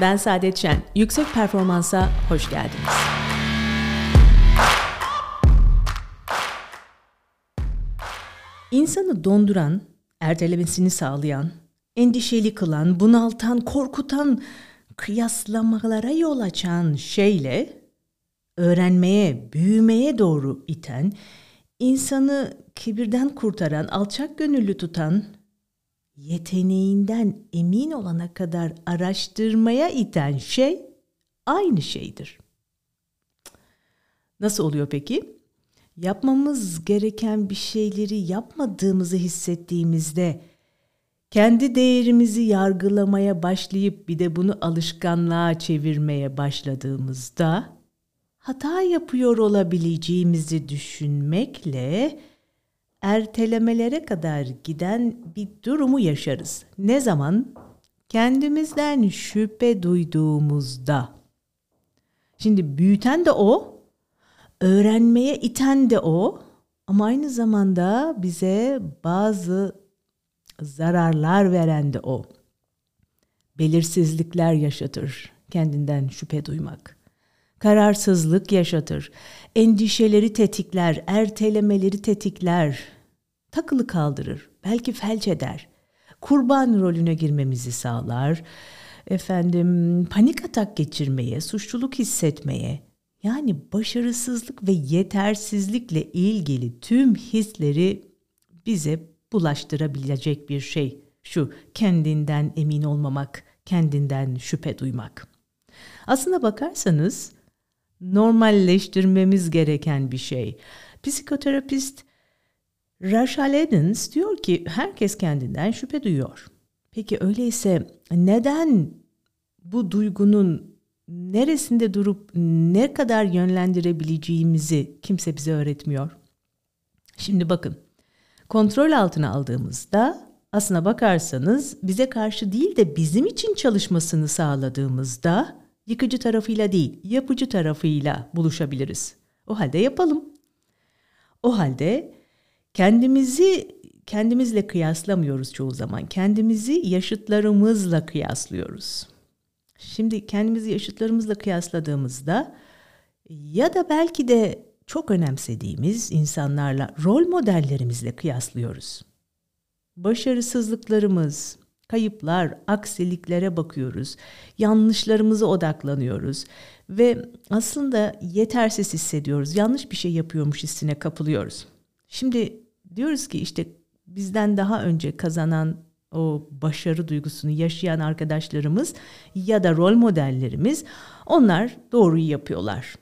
Ben Saadet Şen. Yüksek performansa hoş geldiniz. İnsanı donduran, ertelemesini sağlayan, endişeli kılan, bunaltan, korkutan, kıyaslamalara yol açan şeyle öğrenmeye, büyümeye doğru iten, insanı kibirden kurtaran, alçak gönüllü tutan, yeteneğinden emin olana kadar araştırmaya iten şey aynı şeydir. Nasıl oluyor peki? Yapmamız gereken bir şeyleri yapmadığımızı hissettiğimizde kendi değerimizi yargılamaya başlayıp bir de bunu alışkanlığa çevirmeye başladığımızda hata yapıyor olabileceğimizi düşünmekle ertelemelere kadar giden bir durumu yaşarız. Ne zaman? Kendimizden şüphe duyduğumuzda. Şimdi büyüten de o, öğrenmeye iten de o ama aynı zamanda bize bazı zararlar veren de o. Belirsizlikler yaşatır kendinden şüphe duymak. Kararsızlık yaşatır. Endişeleri tetikler, ertelemeleri tetikler. Takılı kaldırır, belki felç eder. Kurban rolüne girmemizi sağlar. Efendim panik atak geçirmeye, suçluluk hissetmeye, yani başarısızlık ve yetersizlikle ilgili tüm hisleri bize bulaştırabilecek bir şey. Şu kendinden emin olmamak, kendinden şüphe duymak. Aslına bakarsanız normalleştirmemiz gereken bir şey. Psikoterapist Rachel Edens diyor ki herkes kendinden şüphe duyuyor. Peki öyleyse neden bu duygunun neresinde durup ne kadar yönlendirebileceğimizi kimse bize öğretmiyor? Şimdi bakın kontrol altına aldığımızda aslına bakarsanız bize karşı değil de bizim için çalışmasını sağladığımızda yıkıcı tarafıyla değil, yapıcı tarafıyla buluşabiliriz. O halde yapalım. O halde kendimizi kendimizle kıyaslamıyoruz çoğu zaman. Kendimizi yaşıtlarımızla kıyaslıyoruz. Şimdi kendimizi yaşıtlarımızla kıyasladığımızda ya da belki de çok önemsediğimiz insanlarla, rol modellerimizle kıyaslıyoruz. Başarısızlıklarımız, kayıplar, aksiliklere bakıyoruz. Yanlışlarımıza odaklanıyoruz ve aslında yetersiz hissediyoruz. Yanlış bir şey yapıyormuş hissine kapılıyoruz. Şimdi diyoruz ki işte bizden daha önce kazanan o başarı duygusunu yaşayan arkadaşlarımız ya da rol modellerimiz onlar doğruyu yapıyorlar.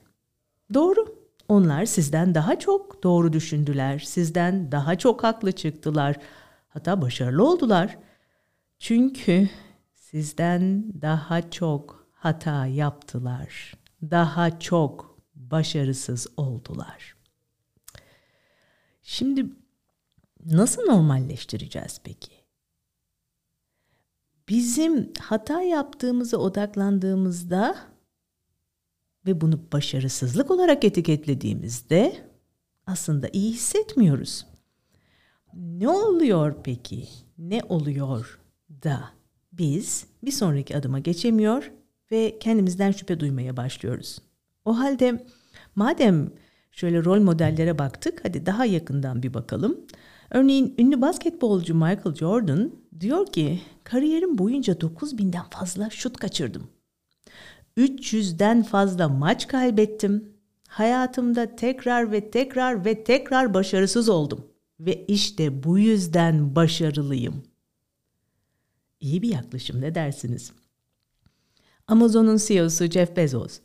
Doğru. Onlar sizden daha çok doğru düşündüler. Sizden daha çok haklı çıktılar. Hatta başarılı oldular. Çünkü sizden daha çok hata yaptılar. Daha çok başarısız oldular. Şimdi nasıl normalleştireceğiz peki? Bizim hata yaptığımıza odaklandığımızda ve bunu başarısızlık olarak etiketlediğimizde aslında iyi hissetmiyoruz. Ne oluyor peki? Ne oluyor da biz bir sonraki adıma geçemiyor ve kendimizden şüphe duymaya başlıyoruz. O halde madem şöyle rol modellere baktık, hadi daha yakından bir bakalım. Örneğin ünlü basketbolcu Michael Jordan diyor ki kariyerim boyunca 9000'den fazla şut kaçırdım. 300'den fazla maç kaybettim. Hayatımda tekrar ve tekrar ve tekrar başarısız oldum ve işte bu yüzden başarılıyım. İyi bir yaklaşım ne dersiniz? Amazon'un CEO'su Jeff Bezos,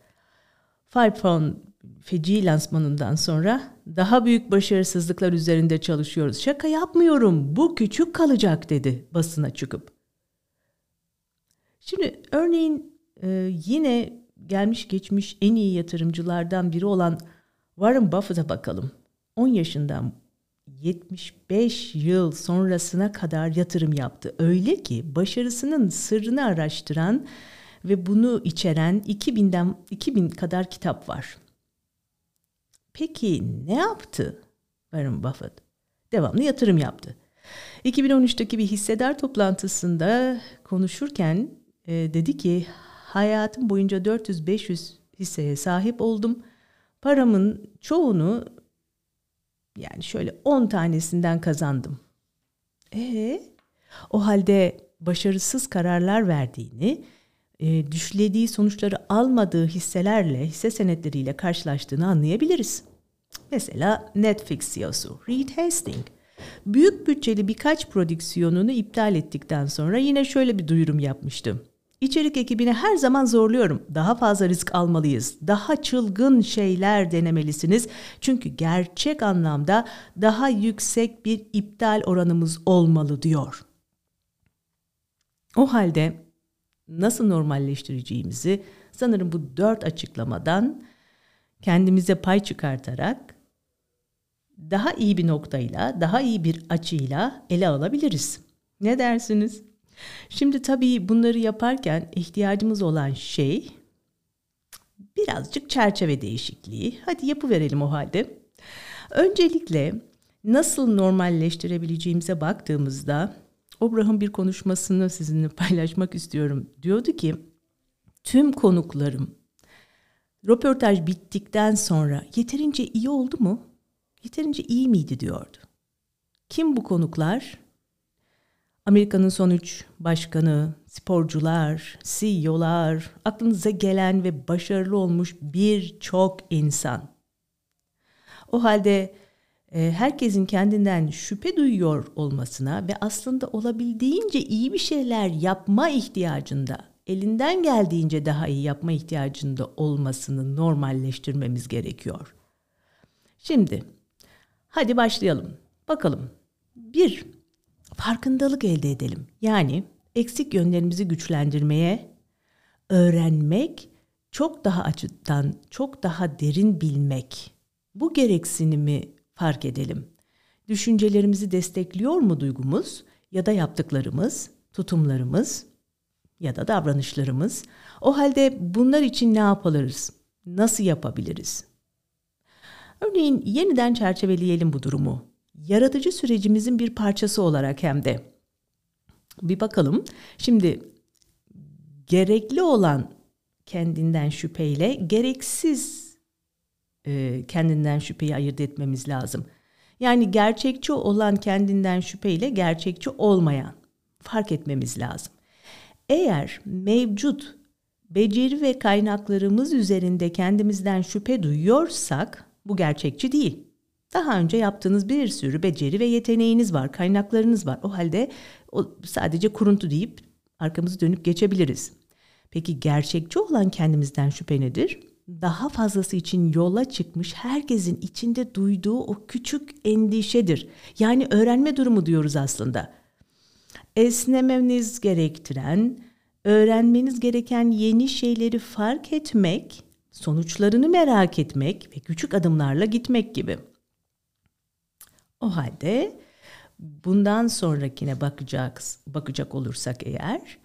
Five Phone feci lansmanından sonra daha büyük başarısızlıklar üzerinde çalışıyoruz. Şaka yapmıyorum, bu küçük kalacak dedi basına çıkıp. Şimdi örneğin e, yine gelmiş geçmiş en iyi yatırımcılardan biri olan Warren Buffett'a bakalım. 10 yaşından 75 yıl sonrasına kadar yatırım yaptı. Öyle ki başarısının sırrını araştıran ve bunu içeren 2000'den 2000 kadar kitap var. Peki ne yaptı Warren Buffett? Devamlı yatırım yaptı. 2013'teki bir hissedar toplantısında konuşurken e, dedi ki hayatım boyunca 400-500 hisseye sahip oldum. Paramın çoğunu yani şöyle 10 tanesinden kazandım. E o halde başarısız kararlar verdiğini, e, düşlediği sonuçları almadığı hisselerle, hisse senetleriyle karşılaştığını anlayabiliriz. Mesela Netflix CEO'su Reed Hastings büyük bütçeli birkaç prodüksiyonunu iptal ettikten sonra yine şöyle bir duyurum yapmıştı. İçerik ekibine her zaman zorluyorum. Daha fazla risk almalıyız. Daha çılgın şeyler denemelisiniz. Çünkü gerçek anlamda daha yüksek bir iptal oranımız olmalı diyor. O halde nasıl normalleştireceğimizi sanırım bu dört açıklamadan kendimize pay çıkartarak daha iyi bir noktayla, daha iyi bir açıyla ele alabiliriz. Ne dersiniz? Şimdi tabii bunları yaparken ihtiyacımız olan şey birazcık çerçeve değişikliği. Hadi yapı verelim o halde. Öncelikle nasıl normalleştirebileceğimize baktığımızda Obrah'ın bir konuşmasını sizinle paylaşmak istiyorum. Diyordu ki tüm konuklarım röportaj bittikten sonra yeterince iyi oldu mu? Yeterince iyi miydi diyordu. Kim bu konuklar? Amerika'nın son üç başkanı, sporcular, CEO'lar, aklınıza gelen ve başarılı olmuş birçok insan. O halde herkesin kendinden şüphe duyuyor olmasına ve aslında olabildiğince iyi bir şeyler yapma ihtiyacında, elinden geldiğince daha iyi yapma ihtiyacında olmasını normalleştirmemiz gerekiyor. Şimdi hadi başlayalım. Bakalım. Bir, farkındalık elde edelim. Yani eksik yönlerimizi güçlendirmeye, öğrenmek, çok daha açıktan, çok daha derin bilmek. Bu gereksinimi fark edelim. Düşüncelerimizi destekliyor mu duygumuz ya da yaptıklarımız, tutumlarımız ya da davranışlarımız? O halde bunlar için ne yapabiliriz? Nasıl yapabiliriz? Örneğin yeniden çerçeveleyelim bu durumu yaratıcı sürecimizin bir parçası olarak hem de. Bir bakalım. Şimdi gerekli olan kendinden şüpheyle gereksiz e, kendinden şüpheyi ayırt etmemiz lazım. Yani gerçekçi olan kendinden şüpheyle gerçekçi olmayan fark etmemiz lazım. Eğer mevcut beceri ve kaynaklarımız üzerinde kendimizden şüphe duyuyorsak bu gerçekçi değil. Daha önce yaptığınız bir sürü beceri ve yeteneğiniz var, kaynaklarınız var. O halde o sadece kuruntu deyip arkamızı dönüp geçebiliriz. Peki gerçekçi olan kendimizden şüphe nedir? Daha fazlası için yola çıkmış herkesin içinde duyduğu o küçük endişedir. Yani öğrenme durumu diyoruz aslında. Esnemeniz gerektiren, öğrenmeniz gereken yeni şeyleri fark etmek, sonuçlarını merak etmek ve küçük adımlarla gitmek gibi. O halde bundan sonrakine bakacağız, bakacak olursak eğer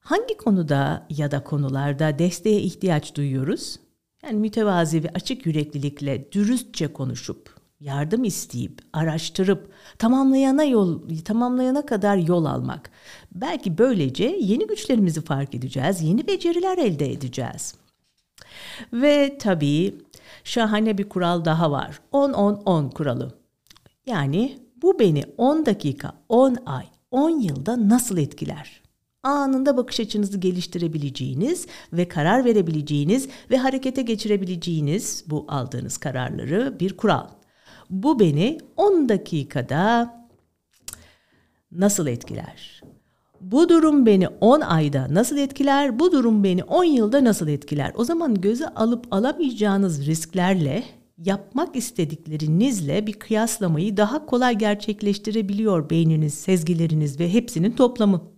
hangi konuda ya da konularda desteğe ihtiyaç duyuyoruz? Yani mütevazi ve açık yüreklilikle dürüstçe konuşup, yardım isteyip, araştırıp, tamamlayana yol tamamlayana kadar yol almak. Belki böylece yeni güçlerimizi fark edeceğiz, yeni beceriler elde edeceğiz. Ve tabii şahane bir kural daha var. 10-10-10 kuralı. Yani bu beni 10 dakika, 10 ay, 10 yılda nasıl etkiler? Anında bakış açınızı geliştirebileceğiniz ve karar verebileceğiniz ve harekete geçirebileceğiniz bu aldığınız kararları bir kural. Bu beni 10 dakikada nasıl etkiler? Bu durum beni 10 ayda nasıl etkiler? Bu durum beni 10 yılda nasıl etkiler? O zaman göze alıp alamayacağınız risklerle yapmak istediklerinizle bir kıyaslamayı daha kolay gerçekleştirebiliyor beyniniz, sezgileriniz ve hepsinin toplamı.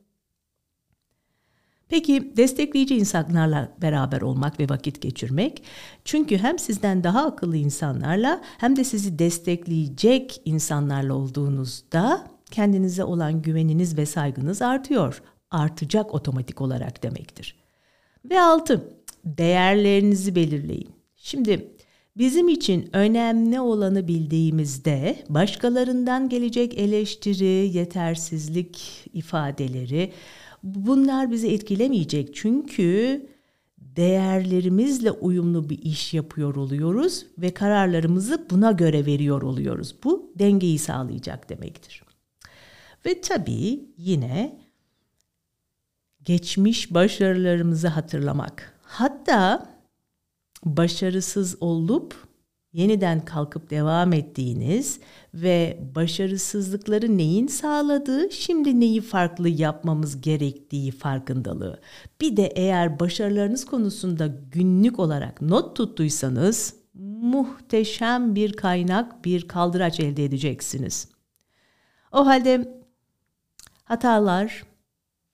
Peki destekleyici insanlarla beraber olmak ve vakit geçirmek. Çünkü hem sizden daha akıllı insanlarla hem de sizi destekleyecek insanlarla olduğunuzda kendinize olan güveniniz ve saygınız artıyor. Artacak otomatik olarak demektir. Ve altı, değerlerinizi belirleyin. Şimdi Bizim için önemli olanı bildiğimizde başkalarından gelecek eleştiri, yetersizlik ifadeleri bunlar bizi etkilemeyecek. Çünkü değerlerimizle uyumlu bir iş yapıyor oluyoruz ve kararlarımızı buna göre veriyor oluyoruz. Bu dengeyi sağlayacak demektir. Ve tabii yine geçmiş başarılarımızı hatırlamak. Hatta başarısız olup yeniden kalkıp devam ettiğiniz ve başarısızlıkları neyin sağladığı, şimdi neyi farklı yapmamız gerektiği farkındalığı. Bir de eğer başarılarınız konusunda günlük olarak not tuttuysanız muhteşem bir kaynak, bir kaldıraç elde edeceksiniz. O halde hatalar,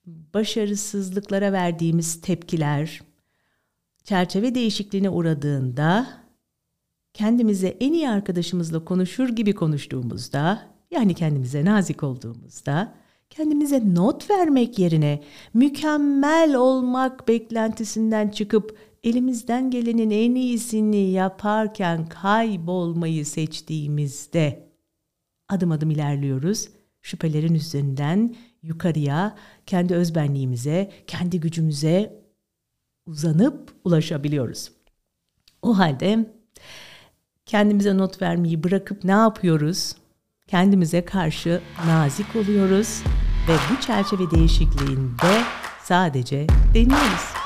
başarısızlıklara verdiğimiz tepkiler, çerçeve değişikliğine uğradığında kendimize en iyi arkadaşımızla konuşur gibi konuştuğumuzda, yani kendimize nazik olduğumuzda, kendimize not vermek yerine mükemmel olmak beklentisinden çıkıp elimizden gelenin en iyisini yaparken kaybolmayı seçtiğimizde adım adım ilerliyoruz. Şüphelerin üzerinden yukarıya, kendi özbenliğimize, kendi gücümüze uzanıp ulaşabiliyoruz. O halde kendimize not vermeyi bırakıp ne yapıyoruz? Kendimize karşı nazik oluyoruz ve bu çerçeve değişikliğinde sadece deniyoruz.